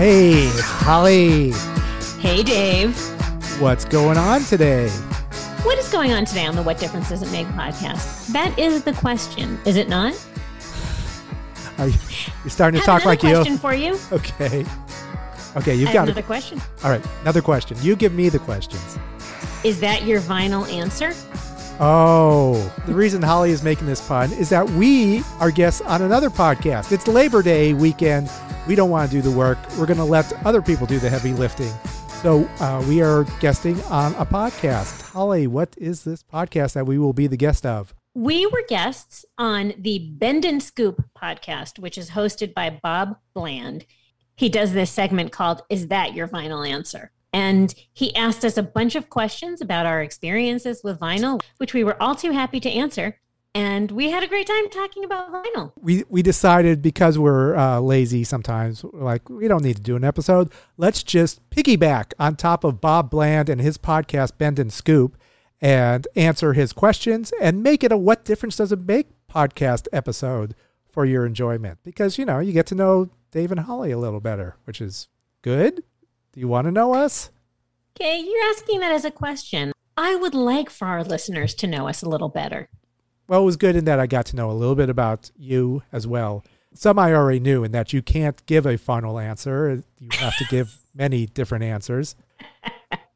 Hey, Holly. Hey, Dave. What's going on today? What is going on today on the What Difference Does It Make podcast? That is the question, is it not? Are you, you're starting to talk like another you. question for you. Okay. Okay, you've I got another it. question. All right, another question. You give me the questions. Is that your final answer? Oh, the reason Holly is making this pun is that we are guests on another podcast. It's Labor Day weekend. We don't want to do the work. We're going to let other people do the heavy lifting. So uh, we are guesting on a podcast. Holly, what is this podcast that we will be the guest of? We were guests on the Bend and Scoop podcast, which is hosted by Bob Bland. He does this segment called Is That Your Final Answer? And he asked us a bunch of questions about our experiences with vinyl, which we were all too happy to answer. And we had a great time talking about vinyl. we we decided because we're uh, lazy sometimes like we don't need to do an episode let's just piggyback on top of bob bland and his podcast bend and scoop and answer his questions and make it a what difference does it make podcast episode for your enjoyment because you know you get to know dave and holly a little better which is good do you want to know us Okay, you're asking that as a question. I would like for our listeners to know us a little better. well it was good in that i got to know a little bit about you as well some i already knew in that you can't give a final answer you have to give many different answers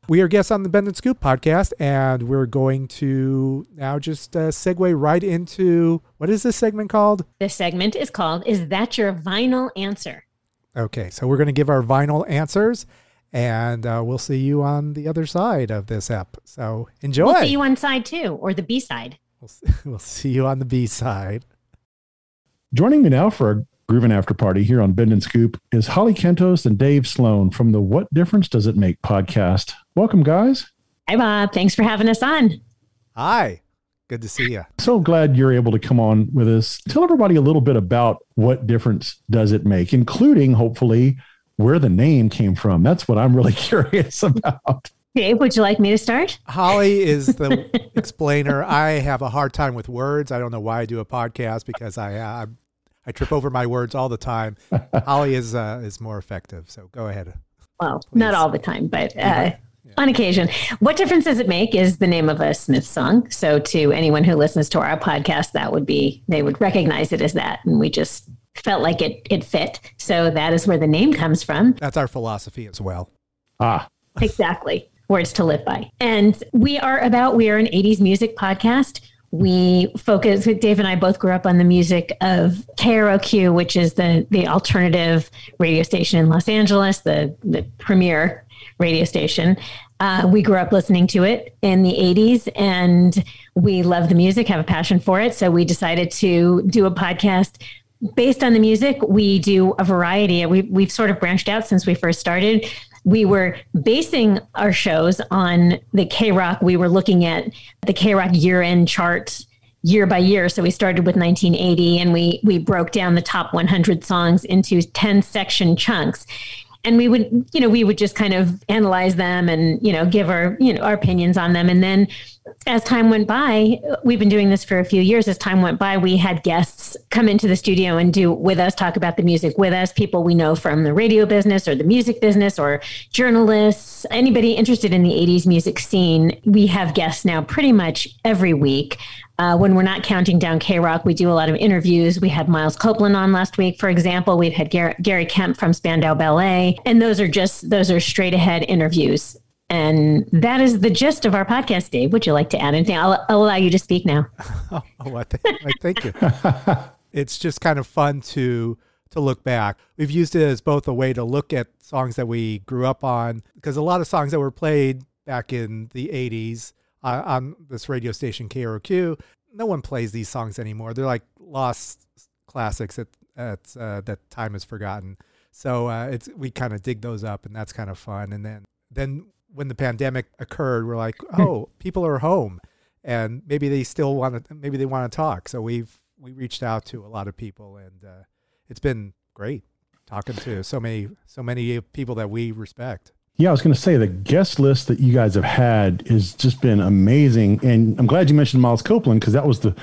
we are guests on the bend and scoop podcast and we're going to now just uh, segue right into what is this segment called This segment is called Is That Your Vinyl Answer? okay so we're going to give our vinyl answers and uh, we'll see you on the other side of this ep so enjoy We'll see you on side two or the B side. we'll, see, we'll see you on the b side Joining me now for a grooving after party here on Bend and Scoop is Holly Kentos and Dave Sloan from the What Difference Does It Make podcast. Welcome, guys. Hi, Bob. Thanks for having us on. hi good to see you So glad you're able to come on with us. Tell everybody a little bit about what difference does it make, including hopefully where the name came from. That's what I'm really curious about. Dave, would you like me to start? Holly is the explainer. I have a hard time with words. I don't know why I do a podcast because I uh, I trip over my words all the time. Holly is uh, is more effective. So go ahead. Well, Please. not all the time, but uh, on occasion. What difference does it make is the name of a Smith song. So to anyone who listens to our podcast, that would be, they would recognize it as that. And we just felt like it, it fit. So that is where the name comes from. That's our philosophy as well. Ah, Exactly. Words to live by. And we are about, we are an 80s music podcast. We focus, Dave and I both grew up on the music of KROQ, which is the, the alternative radio station in Los Angeles, the, the premier radio station. Uh, we grew up listening to it in the 80s and we love the music, have a passion for it. So we decided to do a podcast based on the music. We do a variety. We, we've sort of branched out since we first started we were basing our shows on the KROQ. We were looking at the KROQ year end charts year by year. So we started with 1980 and we we broke down the top 100 songs into 10 section chunks. And we would you know we would just kind of analyze them and you know give our you know our opinions on them. And then as time went by we've been doing this for a few years. As time went by we had guests come into the studio and do with us talk about the music with us people we know from the radio business or the music business or journalists anybody interested in the 80s music scene. We have guests now pretty much every week uh, when we're not counting down KROQ, we do a lot of interviews. We had Miles Copeland on last week, for example. We've had Gary, Gary Kemp from Spandau Ballet, and those are just those are straight ahead interviews. And that is the gist of our podcast, Dave. Would you like to add anything? I'll, I'll allow you to speak now. oh, I th- I thank you. it's just kind of fun to to look back. We've used it as both a way to look at songs that we grew up on, because a lot of songs that were played back in the 80s uh, on this radio station KROQ. No one plays these songs anymore. They're like lost classics that at, uh, that time has forgotten. So uh, it's we kind of dig those up, and that's kind of fun. And then then when the pandemic occurred, we're like, hmm. oh, people are home, and maybe they still want to maybe they want to talk. So we've we reached out to a lot of people, and uh, it's been great talking to so many so many people that we respect. Yeah, I was going to say the guest list that you guys have had has just been amazing, and I'm glad you mentioned Miles Copeland because that was the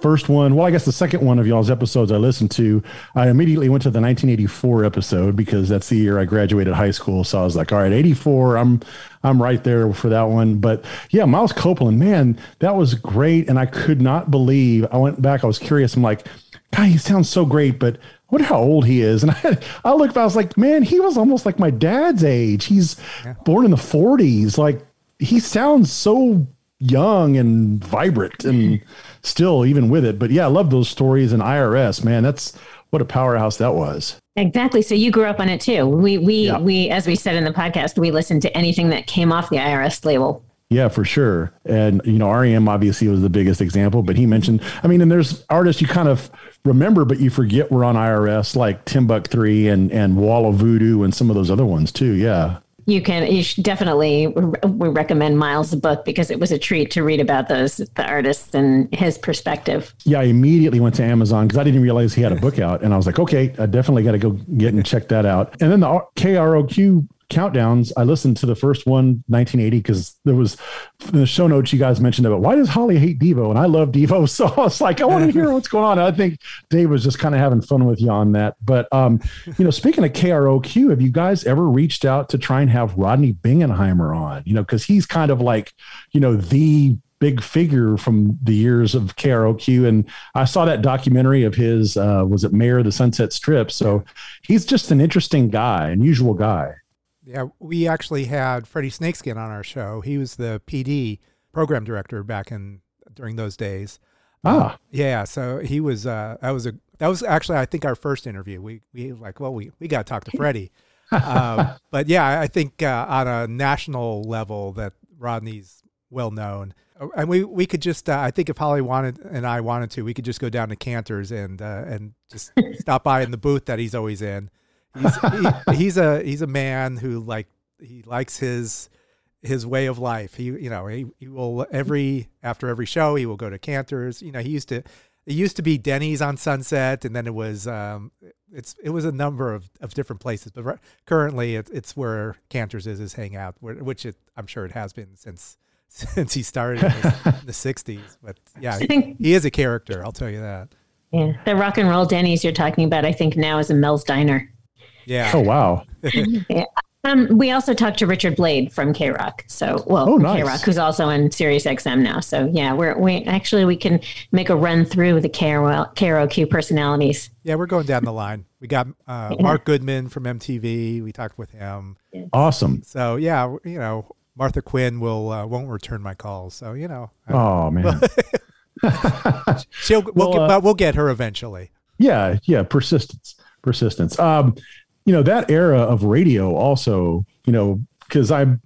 first one. Well, I guess the second one of y'all's episodes I listened to. I immediately went to the 1984 episode because that's the year I graduated high school. So I was like, all right, 84. I'm I'm right there for that one. But yeah, Miles Copeland, man, that was great, and I could not believe. I went back. I was curious. I'm like, God, he sounds so great, but wonder how old he is. And I, I looked, I was like, man, he was almost like my dad's age. He's yeah. born in the 40s. Like he sounds so young and vibrant and still even with it. But yeah, I love those stories and IRS, man. That's what a powerhouse that was. Exactly. So you grew up on it too. We we yeah. we as we said in the podcast, we listened to anything that came off the IRS label. Yeah, for sure. And you know, REM obviously was the biggest example, but he mentioned I mean, and there's artists you kind of remember, but you forget we're on IRS like Timbuk 3 and, and Wall of Voodoo and some of those other ones too. Yeah. You can, you definitely, we recommend Miles' book because it was a treat to read about those, the artists and his perspective. Yeah. I immediately went to Amazon because I didn't realize he had a book out and I was like, okay, I definitely got to go get and check that out. And then the KROQ countdowns, I listened to the first one, 1980, because there was the show notes you guys mentioned about why does Holly hate Devo? And I love Devo. So I was like, I want to hear what's going on. And I think Dave was just kind of having fun with you on that. But, um, you know, speaking of KROQ, have you guys ever reached out to try and have Rodney Bingenheimer on? You know, because he's kind of like, you know, the big figure from the years of KROQ. And I saw that documentary of his, uh, was it Mayor of the Sunset Strip? So he's just an interesting guy, unusual guy. Yeah, we actually had Freddie Snakeskin on our show. He was the PD program director back in during those days. Ah, uh, yeah. So he was. Uh, that was a. That was actually, I think, our first interview. We we like, well, we we got to talk to Freddie. uh, but yeah, I think uh, on a national level that Rodney's well known, and we we could just. Uh, I think if Holly wanted and I wanted to, we could just go down to Canter's and uh, and just stop by in the booth that he's always in He's, he, he's a he's a man who like he likes his his way of life. He you know he, he will every after every show he will go to Canter's. You know he used to it used to be Denny's on Sunset, and then it was um, it's it was a number of, of different places. But currently, it, it's where Canter's is his hangout, where, which it, I'm sure it has been since since he started in, the yeah, But yeah, he, he, is a character. I'll tell you that. Yeah, the rock and roll Denny's you're talking about, I think now is a Mel's Diner. Yeah. Oh wow. yeah. Um, we also talked to Richard Blade from KROQ. So, well, oh, nice. KROQ, who's also on Sirius XM now. So, yeah, we're we actually we can make a run through the KROQ personalities. Yeah, we're going down the line. We got uh, yeah. Mark Goodman from MTV. We talked with him. Awesome. So, yeah, you know, Martha Quinn will uh, won't return my calls. So, you know. Oh man. she'll we'll, well, uh, we'll get her eventually. Yeah, yeah, persistence, persistence. Um, you know, that era of radio also, you know, because I'm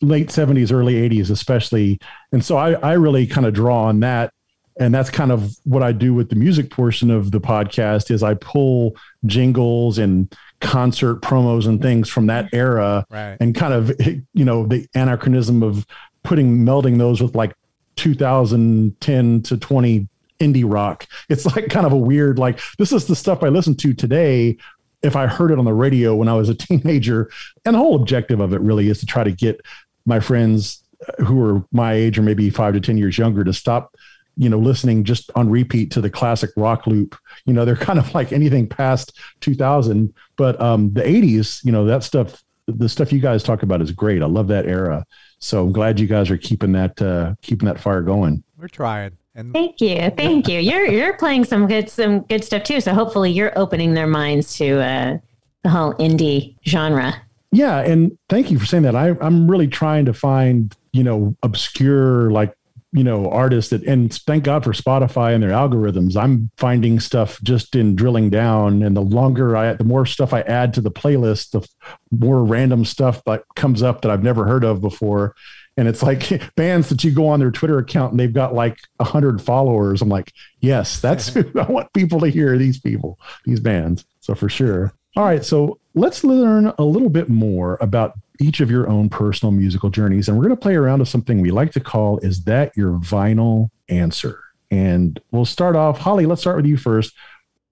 late 70s, early 80s, especially. And so I, I really kind of draw on that. And that's kind of what I do with the music portion of the podcast is I pull jingles and concert promos and things from that era right. and kind of, you know, the anachronism of putting, melding those with like 2010 to 20 indie rock. It's like kind of a weird, like, this is the stuff I listen to today if I heard it on the radio when I was a teenager, and the whole objective of it really is to try to get my friends who are my age or maybe five to 10 years younger to stop, you know, listening just on repeat to the classic rock loop. You know, they're kind of like anything past 2000, but um, the 80s, you know, that stuff, the stuff you guys talk about is great. I love that era. So I'm glad you guys are keeping that, uh, keeping that fire going. We're trying. And thank you, thank you. You're you're playing some good some good stuff too. So hopefully you're opening their minds to uh, the whole indie genre. Yeah, and thank you for saying that. I, I'm really trying to find you know obscure like you know artists that and thank god for spotify and their algorithms i'm finding stuff just in drilling down and the longer i the more stuff i add to the playlist the more random stuff that comes up that i've never heard of before and it's like bands that you go on their twitter account and they've got like 100 followers i'm like yes that's who i want people to hear these people these bands so for sure all right so let's learn a little bit more about each of your own personal musical journeys. And we're going to play around with something we like to call Is That Your Vinyl Answer? And we'll start off. Holly, let's start with you first.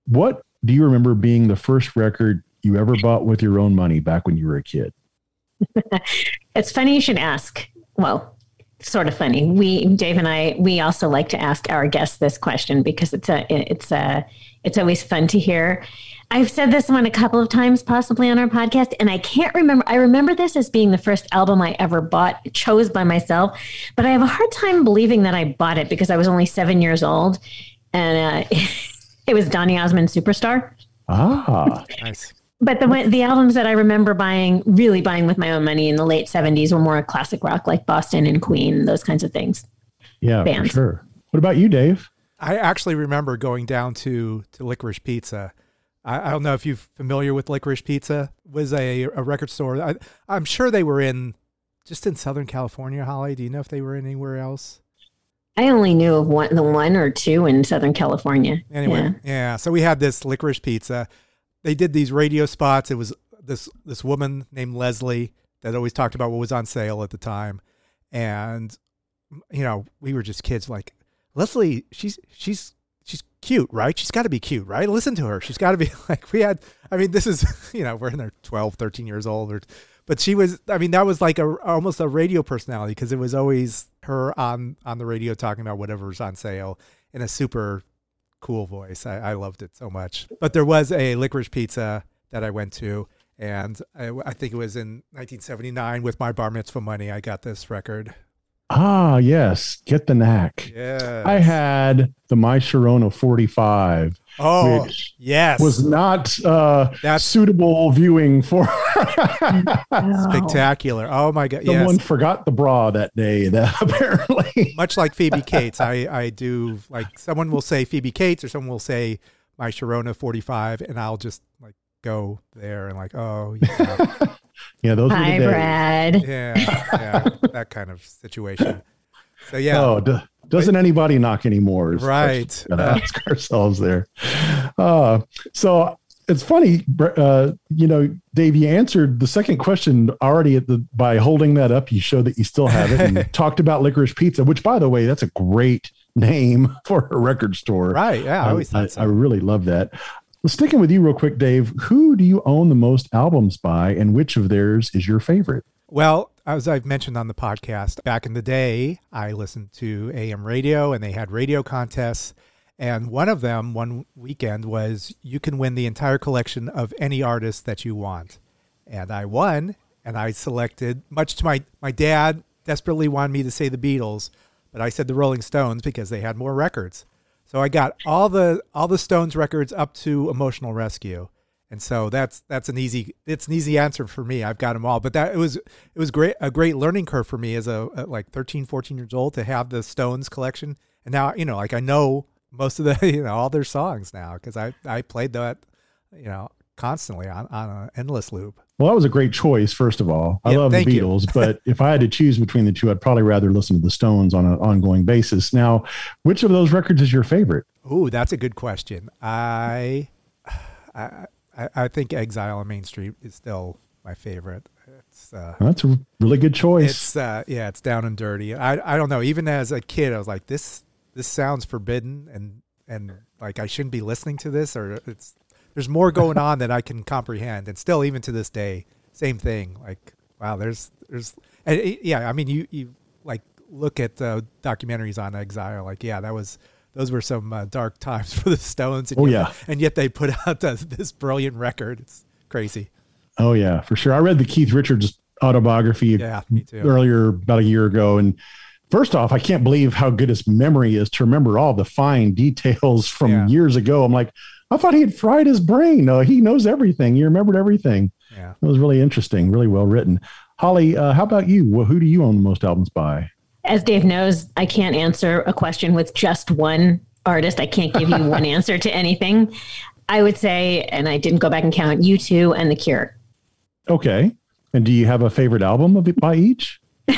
What do you remember being the first record you ever bought with your own money back when you were a kid? it's funny you should ask. Well, sort of funny. We, Dave and I, we also like to ask our guests this question because it's a, it's a, it's always fun to hear. I've said this one a couple of times, possibly on our podcast, and I can't remember. I remember this as being the first album I ever bought, chose by myself, but I have a hard time believing that I bought it because I was only seven years old, and uh, it was Donny Osmond Superstar. Ah, nice. But the the albums that I remember buying, really buying with my own money in the late seventies, were more classic rock, like Boston and Queen, those kinds of things. Yeah, Bands. for sure. What about you, Dave? I actually remember going down to to Licorice Pizza I, I don't know if you're familiar with Licorice Pizza. It was a a record store. I, I'm sure they were in just in Southern California. Holly, do you know if they were anywhere else? I only knew of one, the one or two in Southern California. Anyway, yeah. yeah. So we had this licorice pizza. They did these radio spots. It was this this woman named Leslie that always talked about what was on sale at the time, and you know we were just kids. Like Leslie, she's she's she's cute, right? She's got to be cute, right? Listen to her. She's got to be like we had. I mean, this is you know we're in our 12, 13 years old, or, but she was. I mean, that was like a almost a radio personality because it was always her on on the radio talking about whatever's on sale in a super cool voice. I, I loved it so much. But there was a licorice pizza that I went to. And I, I think it was in 1979 with my bar mitzvah money. I got this record Ah, yes. Get the knack. Yeah. I had the My Sharona 45. Oh, which yes. Was not uh, That's suitable viewing for spectacular. Oh my god! Someone yes. forgot the bra that day. That apparently, much like Phoebe Cates, I I do like someone will say Phoebe Cates or someone will say my Sharona 45, and I'll just like go there and like, oh yeah. yeah, those Hi, Brad. Yeah, yeah, that kind of situation. So yeah. Oh, d- doesn't anybody knock anymore? Right. Gotta ask ourselves there. Uh, so it's funny, uh, you know, Dave. You answered the second question already at the by holding that up. You showed that you still have it, and talked about licorice pizza, which, by the way, that's a great name for a record store. Right. Yeah. I always I, thought so. I really love that. Well, sticking with you real quick, Dave, who do you own the most albums by and which of theirs is your favorite? Well, as I've mentioned on the podcast, back in the day, I listened to AM radio and they had radio contests. And one of them, one weekend, was you can win the entire collection of any artist that you want. And I won, and I selected, much to my, my dad desperately wanted me to say the Beatles, but I said the Rolling Stones because they had more records. So I got all the all the Stones records up to Emotional Rescue. And so that's that's an easy it's an easy answer for me. I've got them all. But that it was it was great a great learning curve for me as a, a like 13 14 years old to have the Stones collection. And now, you know, like I know most of the, you know, all their songs now cuz I I played that, you know, constantly on on an endless loop. Well, that was a great choice, first of all. I love the Beatles, but if I had to choose between the two, I'd probably rather listen to the Stones on an ongoing basis. Now, which of those records is your favorite? Oh, that's a good question. I, I, I think Exile on Main Street is still my favorite. It's uh, that's a really good choice. It's uh, yeah, it's down and dirty. I I don't know. Even as a kid, I was like, this this sounds forbidden and and like I shouldn't be listening to this, or it's there's more going on than I can comprehend, and still, even to this day, same thing. Like, wow, there's there's and it, yeah, I mean, you you like look at uh, documentaries on Exile, like yeah, that was those were some uh, dark times for the Stones. And Oh, yet, yeah. and yet they put out this, this brilliant record. It's crazy. Oh yeah, for sure. I read the Keith Richards autobiography Yeah, me too. earlier about a year ago, and first off, I can't believe how good his memory is to remember all the fine details from Yeah. years ago. I'm like, I thought he had fried his brain. No, he knows everything. He remembered everything. Yeah. It was really interesting, really well written. Holly, uh, how about you? Well, who do you own the most albums by? As Dave knows, I can't answer a question with just one artist. I can't give you one answer to anything. I would say, and I didn't go back and count, U2 and The Cure. Okay. And do you have a favorite album of it by each?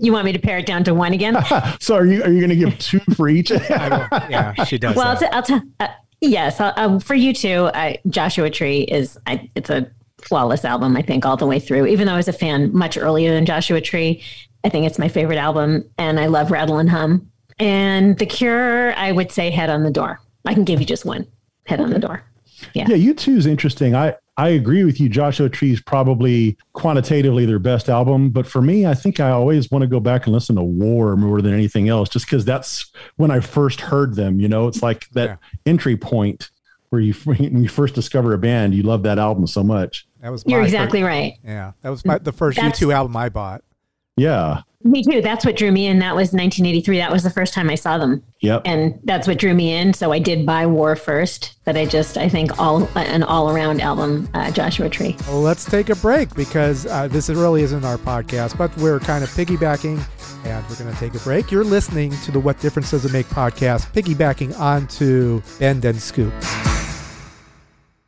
you want me to pare it down to one again? So are you are you going to give two for each? I will, yeah, she does. well, I'll, that. t- I'll tell. Yes, um, for U2. I, Joshua Tree is I, it's a flawless album. I think all the way through. Even though I was a fan much earlier than Joshua Tree, I think it's my favorite album, and I love Rattle and Hum. And The Cure, I would say Head on the Door. I can give you just one. Head on the Door. Yeah, U2 is interesting. I I agree with you. Joshua Tree is probably quantitatively their best album, but for me, I think I always want to go back and listen to War more than anything else, just because that's when I first heard them. You know, it's like that Yeah. entry point where you when you first discover a band, you love that album so much. that was You're exactly first, right. Yeah, that was my, the first That's- U2 album I bought. Yeah. Me too. That's what drew me in. That was 1983. That was the first time I saw them. Yep. and that's what drew me in. So I did buy War first, but I just I think all an all around album, uh, Joshua Tree. Well, let's take a break because uh, this really isn't our podcast, but we're kind of piggybacking and we're going to take a break. You're listening to the What Difference Does It Make podcast, piggybacking onto Bend and Scoop.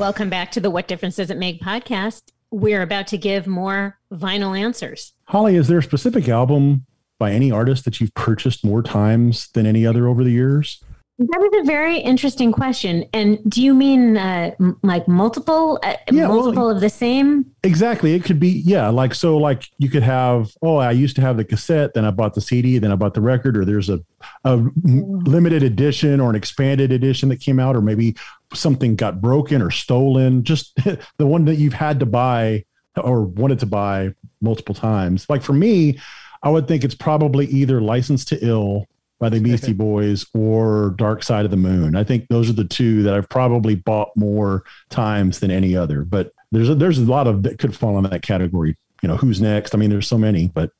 Welcome back to the What Difference Does It Make podcast. We're about to give more vinyl answers. Holly, is there a specific album by any artist that you've purchased more times than any other over the years? That was a very interesting question. And do you mean uh, m- like multiple, uh, Yeah, well, multiple of the same? Exactly. It could be, yeah, like so like you could have, oh, I used to have the cassette, then I bought the CD, then I bought the record, or there's a, a limited edition or an expanded edition that came out, or maybe something got broken or stolen. Just the one that you've had to buy or wanted to buy multiple times. Like for me, I would think it's probably either Licensed to Ill by the Beastie Boys or Dark Side of the Moon. I think those are the two that I've probably bought more times than any other. But there's a, there's a lot of that could fall in that category. You know, who's next? I mean, there's so many, but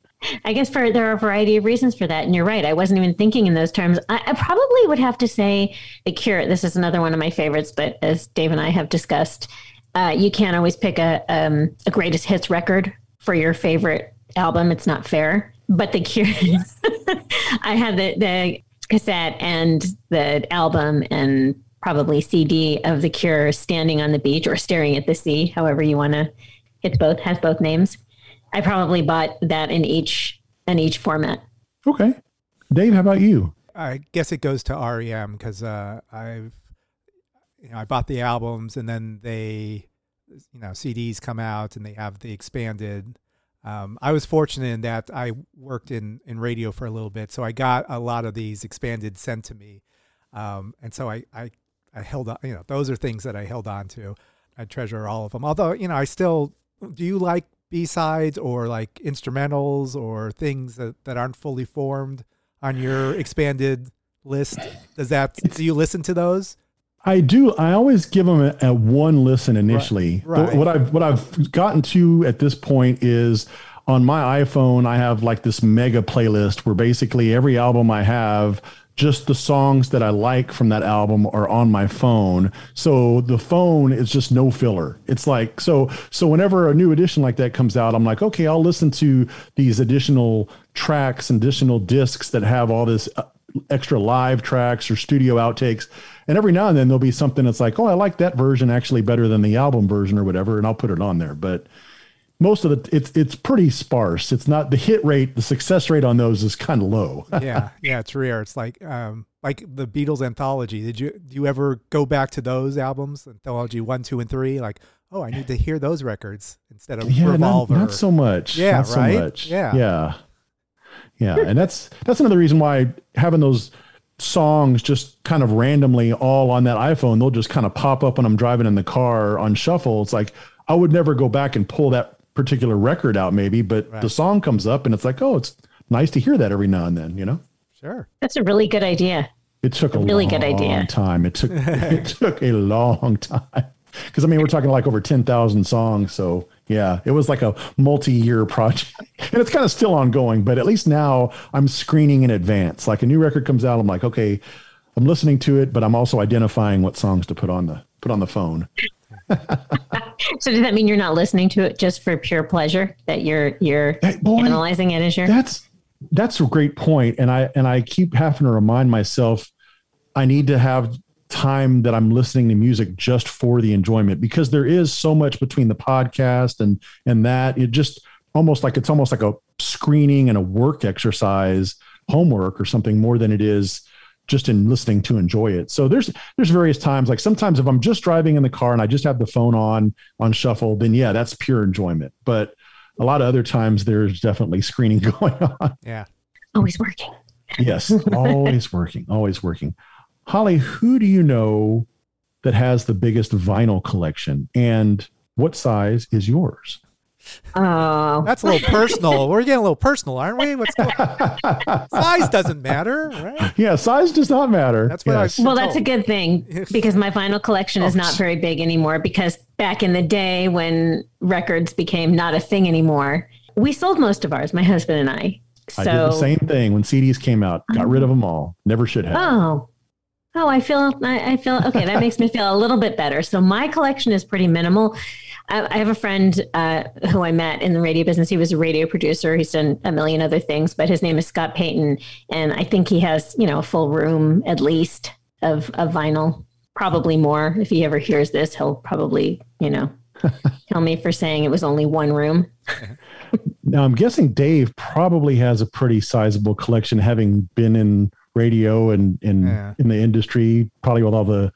I guess for there are a variety of reasons for that. And you're right. I wasn't even thinking in those terms. I, I probably would have to say The Cure. This is another one of my favorites, but as Dave and I have discussed, uh, you can't always pick a, um, a greatest hits record for your favorite album. It's not fair. But the Cure, I had the the cassette and the album and probably CD of The Cure standing on the beach or staring at the sea, however you want to. It's both has both names. I probably bought that in each in each format. Okay, Dave, how about you? I guess it goes to REM because uh, I've you know I bought the albums and then they you know CDs come out and they have the expanded. Um, I was fortunate in that I worked in in radio for a little bit, so I got a lot of these expanded sent to me, um, and so I, I I held on. You know, those are things that I held on to. I treasure all of them. Although you know, I still do. You like B sides or like instrumentals or things that, that aren't fully formed on your expanded list? Does that do you listen to those? I do. I always give them a, a one listen initially. Right, right. What I've what I've gotten to at this point is on my iPhone. I have like this mega playlist where basically every album I have just the songs that I like from that album are on my phone. So the phone is just no filler. It's like so so whenever a new edition like that comes out, I'm like, okay, I'll listen to these additional tracks and additional discs that have all this uh, extra live tracks or studio outtakes. And every now and then there'll be something that's like, oh, I like that version actually better than the album version or whatever, and I'll put it on there. But most of the it's it's pretty sparse. It's not the hit rate, the success rate on those is kind of low. yeah, yeah, it's rare. It's like um like the Beatles anthology. Did you do you ever go back to those albums, anthology one, two, and three? Like, oh, I need to hear those records instead of yeah, Revolver. Not, not so much. Yeah, not right. So much. Yeah, yeah, yeah. And that's that's another reason why having those songs just kind of randomly all on that iPhone, they'll just kind of pop up when I'm driving in the car on shuffle. It's like I would never go back and pull that particular record out maybe, but right. the song comes up and it's like, oh, it's nice to hear that every now and then, you know? Sure. That's a really good idea. It took a, a really good idea. time. It took it took a long time. Because I mean, we're talking like over ten thousand songs. So yeah, it was like a multi-year project, and it's kind of still ongoing. But at least now I'm screening in advance. Like a new record comes out, I'm like, okay, I'm listening to it, but I'm also identifying what songs to put on the put on the phone. so does that mean you're not listening to it just for pure pleasure? That you're you're boy, analyzing it as your that's that's a great point, and I and I keep having to remind myself I need to have time that I'm listening to music just for the enjoyment because there is so much between the podcast and and that it just almost like it's almost like a screening and a work exercise homework or something more than it is just in listening to enjoy it. So there's there's various times like sometimes if I'm just driving in the car and I just have the phone on on shuffle, then yeah, that's pure enjoyment. But a lot of other times there's definitely screening going on. Yeah. Always working. Yes, always working, always working. Holly, who do you know that has the biggest vinyl collection and what size is yours? Oh, that's a little personal. We're getting a little personal, aren't we? What's going size doesn't matter, right? Yeah, size does not matter. That's what yes. I. Well, that's a good thing because my vinyl collection is oh, not very big anymore. Because back in the day when records became not a thing anymore, we sold most of ours. My husband and I. So, I did the same thing when CDs came out. Got rid of mm-hmm. them all. Never should have. Oh, Oh, I feel I, I feel okay. That makes me feel a little bit better. So my collection is pretty minimal. I, have a friend uh, who I met in the radio business. He was a radio producer. He's done a million other things, but his name is Scott Payton, and I think he has you know a full room at least of of vinyl, probably more. If he ever hears this, he'll probably you know kill me for saying it was only one room. now I'm guessing Dave probably has a pretty sizable collection, having been in radio and in yeah. in the industry, probably with all the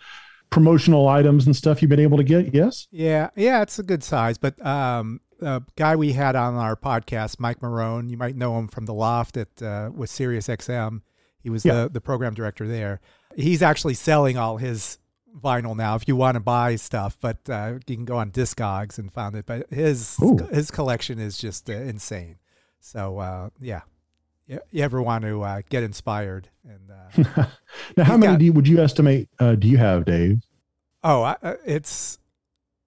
promotional items and stuff you've been able to get. Yes. Yeah, yeah, it's a good size. But um, a guy we had on our podcast, Mike Marrone, you might know him from the Loft at uh, with Sirius XM. He was yeah. the the program director there. He's actually selling all his vinyl now if you want to buy stuff but uh, you can go on discogs and find it but his Ooh. his collection is just uh, insane so uh, yeah you, you ever want to uh, get inspired. And uh, now, how many got, do you, would you estimate? Uh, do you have, Dave? Oh, I, uh, it's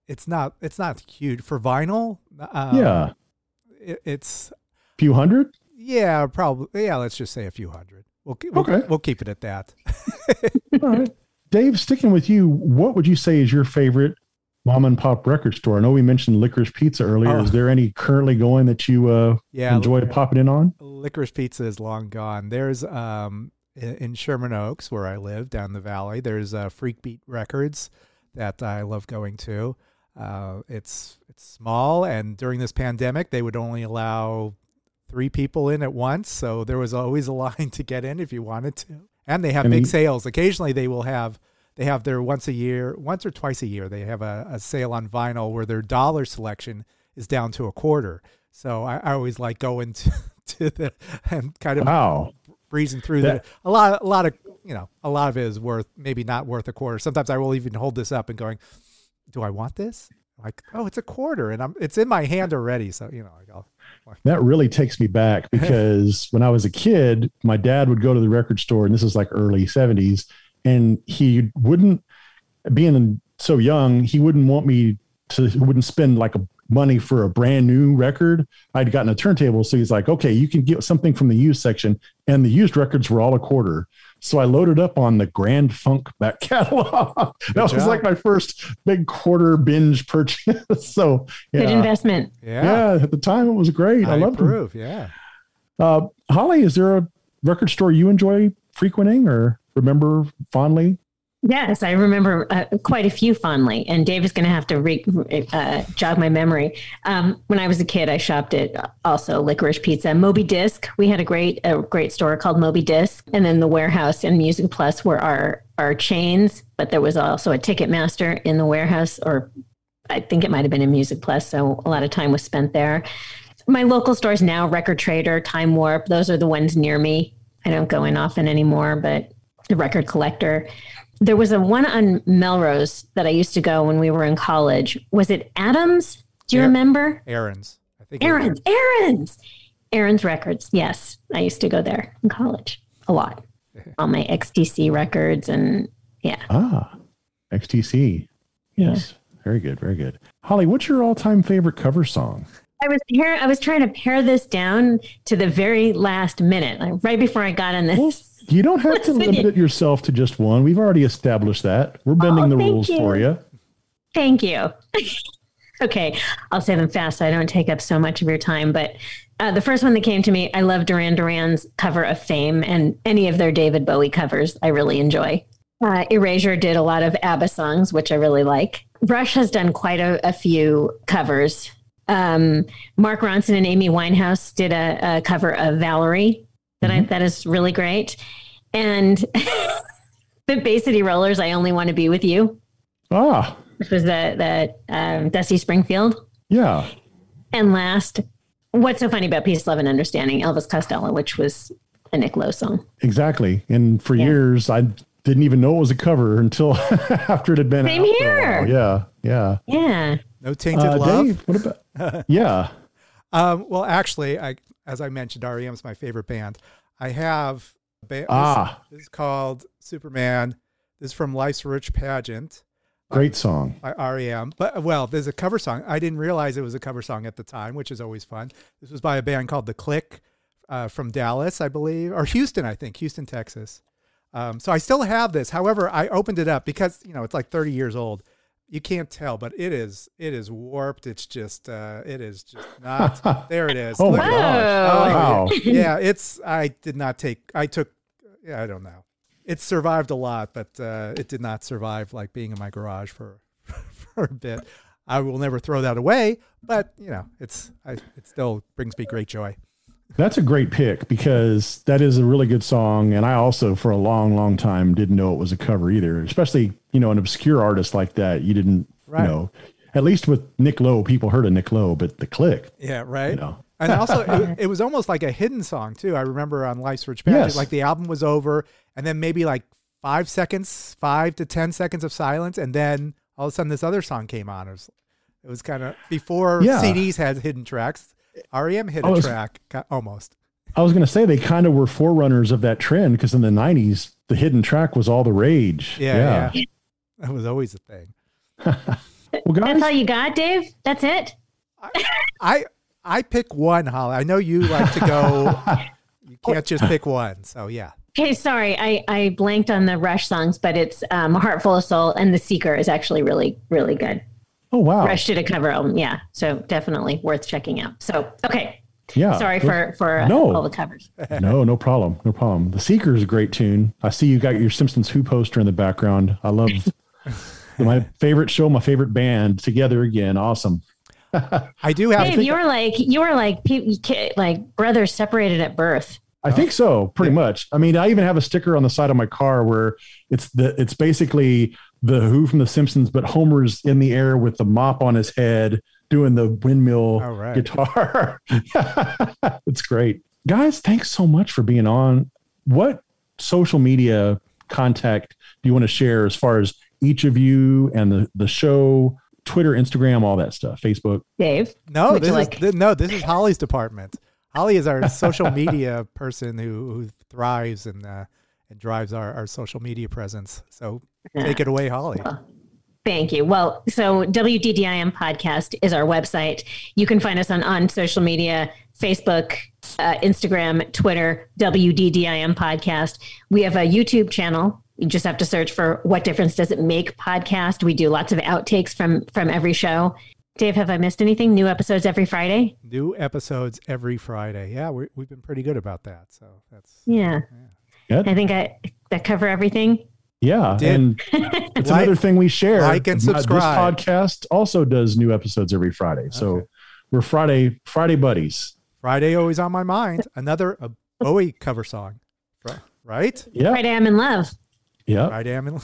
it's not it's not huge for vinyl. Um, yeah, it, it's a few hundred. Yeah, probably. Yeah, let's just say a few hundred. We'll, we'll okay. We'll keep it at that. All right, Dave. Sticking with you, what would you say is your favorite mom and pop record store. I know we mentioned Licorice Pizza earlier. Oh. Is there any currently going that you uh, Yeah, enjoy popping in on? Licorice Pizza is long gone. There's um in Sherman Oaks where I live down the valley. There's uh, Freak Beat Records that I love going to. Uh, it's it's small, and during this pandemic, they would only allow three people in at once, so there was always a line to get in if you wanted to. And they have big sales. Occasionally, they will have they have their once a year, once or twice a year, they have a, a sale on vinyl where their dollar selection is down to a quarter. So I, I always like going to, to the and kind of Wow. breezing through That- the a lot a lot of you know a lot of it is worth maybe not worth a quarter. Sometimes I will even hold this up and going, do I want this? Like oh, it's a quarter and I'm it's in my hand already. So you know I'll That really takes me back because when I was a kid, my dad would go to the record store, and this is like early 70s, and he wouldn't, being so young, he wouldn't want me to, wouldn't spend like a money for a brand new record. I'd gotten a turntable. So he's like, okay, you can get something from the used section. And the used records were all a quarter. So I loaded up on the Grand Funk back catalog. that was job. like my first big quarter binge purchase. so yeah. Good investment. yeah, Yeah, at the time it was great. I, I loved it. Yeah. Uh, Holly, is there a record store you enjoy frequenting or remember fondly? Yes, I remember uh, quite a few fondly, and Dave is going to have to re- uh, jog my memory. Um, when I was a kid, I shopped at also Licorice Pizza, Moby Disc. We had a great a great store called Moby Disc, and then the Warehouse and Music Plus were our our chains. But there was also a Ticketmaster in the Warehouse, or I think it might have been in Music Plus. So a lot of time was spent there. My local stores now, Record Trader, Time Warp. Those are the ones near me. I don't go in often anymore, but the Record Collector there was a one on Melrose that I used to go when we were in college. Was it Adams? Do you Yeah. remember? Aaron's. I think Aaron's, Aaron's, Aaron's Records. Yes, I used to go there in college a lot. All my XTC records and yeah. Ah, XTC. Yes. Very good. Very good. Holly, what's your all time favorite cover song? I was here. I was trying to pare this down to the very last minute, like right before I got on this. You don't have to limit it yourself to just one. We've already established that. We're bending Oh, the rules you. for you. Thank you. okay, I'll say them fast so I don't take up so much of your time. But uh, the first one that came to me, I love Duran Duran's cover of Fame and any of their David Bowie covers. I really enjoy. Uh, Erasure did a lot of ABBA songs, which I really like. Rush has done quite a, a few covers. Um, Mark Ronson and Amy Winehouse did a, a cover of Valerie that I that is really great. And the Bay City Rollers, I only want to be with you Ah, which was the the um, Dusty Springfield. yeah. And last, what's so funny about Peace, Love, and Understanding? Elvis Costello, which was a Nick Lowe song. Exactly. And for Yeah. years, I didn't even know it was a cover until after it had been Same out for a here. Yeah. Yeah. Yeah, no tainted Uh, love. Dave, what about? yeah. Um, well, actually, I as I mentioned, REM is my favorite band. I have a ba- this- Ah. This, is called Superman. This is from Life's Rich Pageant Great song. by REM. But well, there's a cover song. I didn't realize it was a cover song at the time, which is always fun. This was by a band called The Clique uh, from Dallas, I believe, or Houston, I think, Houston, Texas. Um, so I still have this. However, I opened it up because you know it's like 30 years old. You can't tell, but it is it is warped. It's just uh, it is just not. there it is. Oh Look my gosh. Oh, Wow. yeah, it's. I did not take. I took. Yeah, I don't know. It survived a lot, but uh, it did not survive like being in my garage for for a bit. I will never throw that away, but you know, it's. I, it still brings me great joy. That's a great pick because that is a really good song. And I also, for a long, long time, didn't know it was a cover either, especially, you know, an obscure artist like that. You didn't Right. you know, at least with Nick Lowe, people heard of Nick Lowe, but the Clique, Yeah, right. you know, And also, it, it was almost like a hidden song too. I remember on Life's Rich Pageant, Yes. like the album was over, and then maybe like five seconds, five to ten seconds of silence, and then all of a sudden this other song came on. It was, it was kind of before Yeah. CDs had hidden tracks. REM hit I a was- track almost. I was going to say they kind of were forerunners of that trend because in the 90s, the hidden track was all the rage. Yeah, yeah, That was always a thing. Well, guys, that's all you got, Dave. That's it. I I pick one, Holly. I know you like to go. you can't just pick one. So yeah. Okay, sorry, I, I blanked on the Rush songs, but it's um, "Heart Full of Soul" and "The Seeker" is actually really really good. Oh wow. Rush did a cover album. Yeah. So definitely worth checking out. So, okay. Yeah. Sorry for, for uh, No. all the covers. no, no problem. No problem. The Seeker is a great tune. I see you got your Simpsons Who poster in the background. I love my favorite show, my favorite band together again. Awesome. I do have. Dave, you were like, you were like, pe- you ca- like brothers separated at birth. I think so, pretty much. I mean, I even have a sticker on the side of my car where it's the it's basically the Who from The Simpsons, but Homer's in the air with the mop on his head doing the windmill All right. guitar. it's great, guys. Thanks so much for being on. What social media contact do you want to share as far as each of you and the the show? Twitter, Instagram, all that stuff, Facebook. Dave. No, this is like- th- no, this is Holly's department. Holly is our social media person who, who thrives and uh, and drives our, our social media presence. So take it away, Holly. Thank you. Well, so WDDIM podcast is our website. You can find us on, on social media Facebook, uh, Instagram, Twitter, WDDIM podcast. We have a YouTube channel. You just have to search for what difference does it make podcast. We do lots of outtakes from from every show. Dave, have I missed anything? New episodes every Friday? New episodes every Friday. Yeah, we we've been pretty good about that. So that's Yeah. Good. I think I that cover everything. Yeah, Did- and it's Like- another thing we share. like and subscribe. This podcast also does new episodes every Friday, so we're Friday Friday buddies. Friday always on my mind. Another a Bowie cover song, right? Yeah, Friday, I'm in love. Yeah. Friday, I'm in.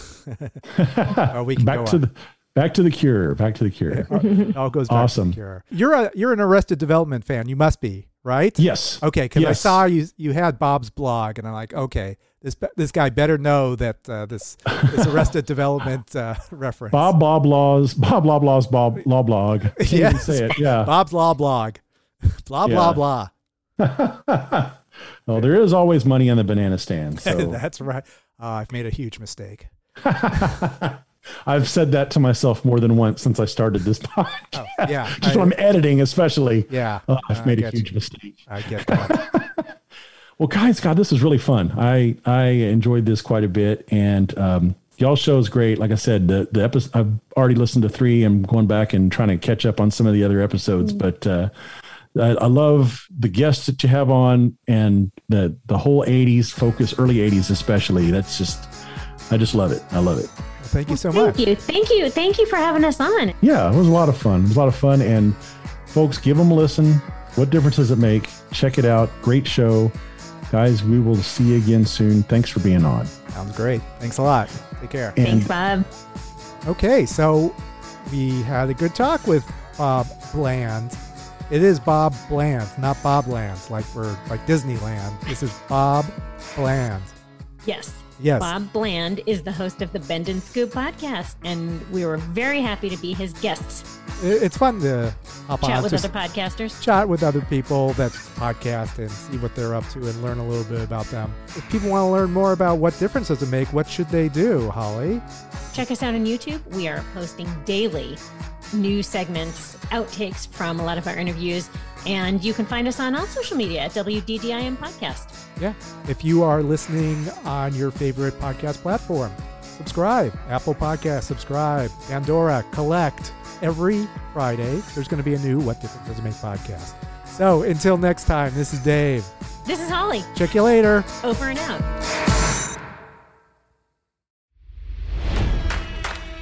oh, we can back go to on. the back to the Cure. Back to the Cure. It all goes back Awesome. to the Cure. You're a you're an Arrested Development fan. You must be, right? yes. Okay, because I saw you you had Bob's blog, and I'm like, okay, this this guy better know that uh, this this Arrested Development uh, reference. Bob Bob Laws Bob Bob Laws Bob Law Blog. Yes. say it. Yeah. Bob's Law blog, blah blah Yeah. blah. well, there is always money on the banana stand. So That's right. Uh, I've made a huge mistake. I've said that to myself more than once since I started this podcast. Yeah, Just I- when I'm editing, especially. yeah. Oh, I've made a huge you. mistake. I get that. Well, guys, God, this is really fun. I I enjoyed this quite a bit, and um, y'all show is great. Like I said, the the episode I've already listened to three. I'm going back and trying to catch up on some of the other episodes, but uh, I, I love the guests that you have on, and the the whole '80s focus, early '80s especially. That's just, I just love it. I love it. Thank you so Thank much. you. Thank you. Thank you for having us on. Yeah, it was a lot of fun. It was a lot of fun, and folks, give them a listen. What difference does it make? Check it out. Great show. Guys, we will see you again soon. Thanks for being on. Sounds great. Thanks a lot. Take care. And Thanks, Bob. Okay, so we had a good talk with Bob Bland. It is Bob Bland, not Bob Land, like we're like Disneyland. This is Bob Bland. Yes. Yes. Bob Bland is the host of the Bend and Scoop podcast, and we were very happy to be his guests. It's fun to hop Chat on, with other podcasters. chat with other people that podcast and see what they're up to and learn a little bit about them. If people want to learn more about what difference does it make, what should they do, Holly? Check us out on YouTube. We are posting daily new segments, outtakes from a lot of our interviews, and you can find us on all social media at WDDIM Podcast. Yeah. If you are listening on your favorite podcast platform, subscribe. Apple Podcast, subscribe. Pandora, collect. Every Friday, there's going to be a new What Difference Does It Make podcast. So until next time, this is Dave. This is Holly. Check you later. Over and out.